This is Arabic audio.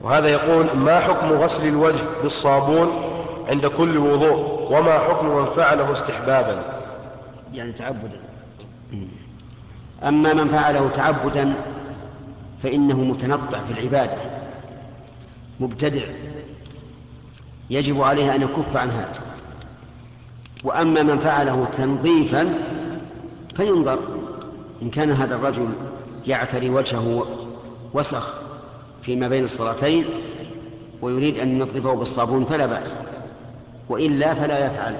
وهذا يقول ما حكم غسل الوجه بالصابون عند كل وضوء وما حكم من فعله استحبابا؟ يعني تعبدا. أما من فعله تعبدا فإنه متنطع في العبادة مبتدع يجب عليه أن يكف عن هذا. وأما من فعله تنظيفا فينظر. إن كان هذا الرجل يعتري وجهه وسخ فيما بين الصلاتين ويريد أن ينظفه بالصابون فلا بأس وإلا فلا يفعل.